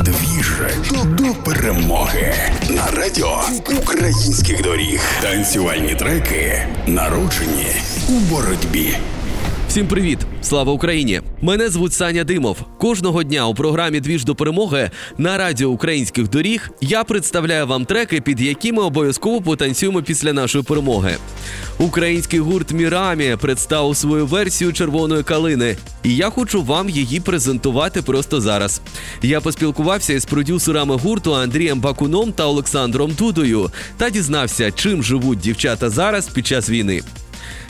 Двіж до перемоги на радіо українських доріг. Танцювальні треки народжені у боротьбі. Всім привіт! Слава Україні! Мене звуть Саня Димов. Кожного дня у програмі Двіж до перемоги на радіо українських доріг я представляю вам треки, під які ми обов'язково потанцюємо після нашої перемоги. Український гурт Мірамі представив свою версію червоної калини, і я хочу вам її презентувати просто зараз. Я поспілкувався із продюсерами гурту Андрієм Бакуном та Олександром Дудою та дізнався, чим живуть дівчата зараз під час війни.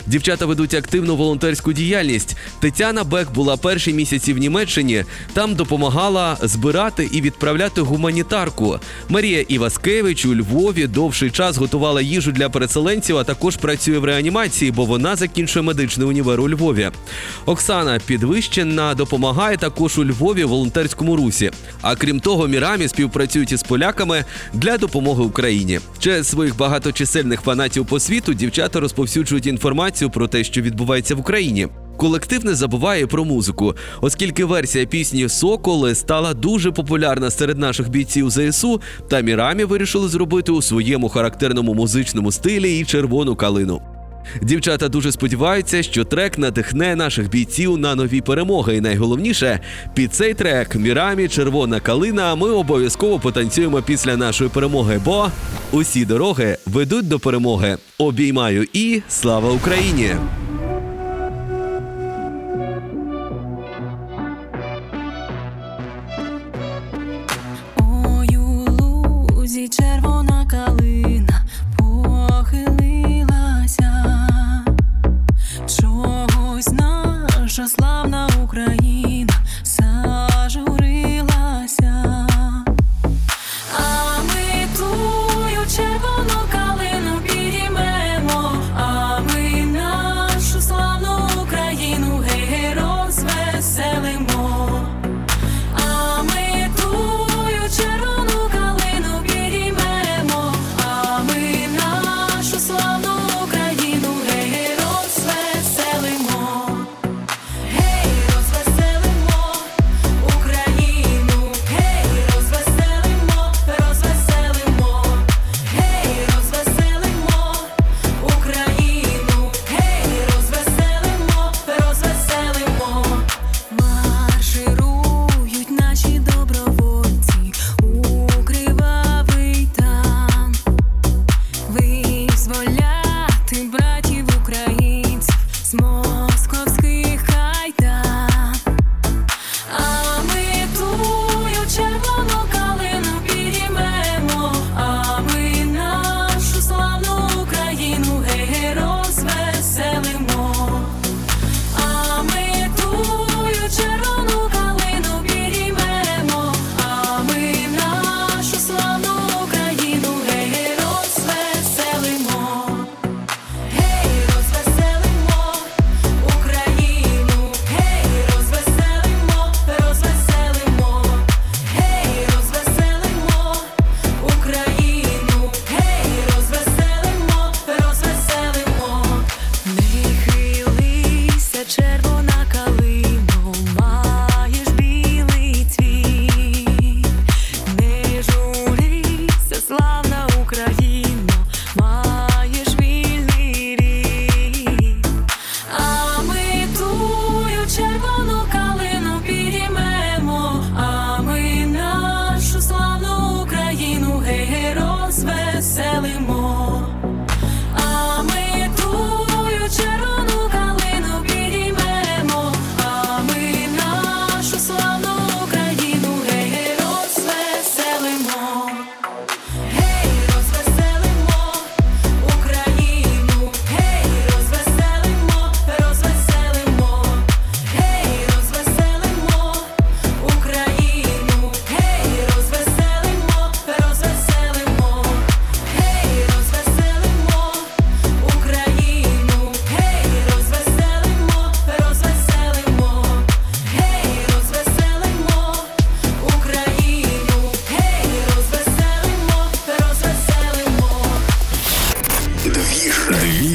Дівчата ведуть активну волонтерську діяльність. Тетяна Бек була перші місяці в Німеччині. Там допомагала збирати і відправляти гуманітарку. Марія Іваскевич у Львові довший час готувала їжу для переселенців, а також працює в реанімації, бо вона закінчує медичний універ у Львові. Оксана Підвищена допомагає також у Львові волонтерському русі. А крім того, мірамі співпрацюють із поляками для допомоги Україні. Через своїх багаточисельних фанатів по світу дівчата розповсюджують інформацію про те, що відбувається в Україні. Колектив не забуває про музику, оскільки версія пісні Соколи стала дуже популярна серед наших бійців ЗСУ, та Мірамі вирішили зробити у своєму характерному музичному стилі і червону калину. Дівчата дуже сподіваються, що трек надихне наших бійців на нові перемоги. І найголовніше, під цей трек Мірамі Червона калина ми обов'язково потанцюємо після нашої перемоги, бо усі дороги ведуть до перемоги. Обіймаю і слава Україні!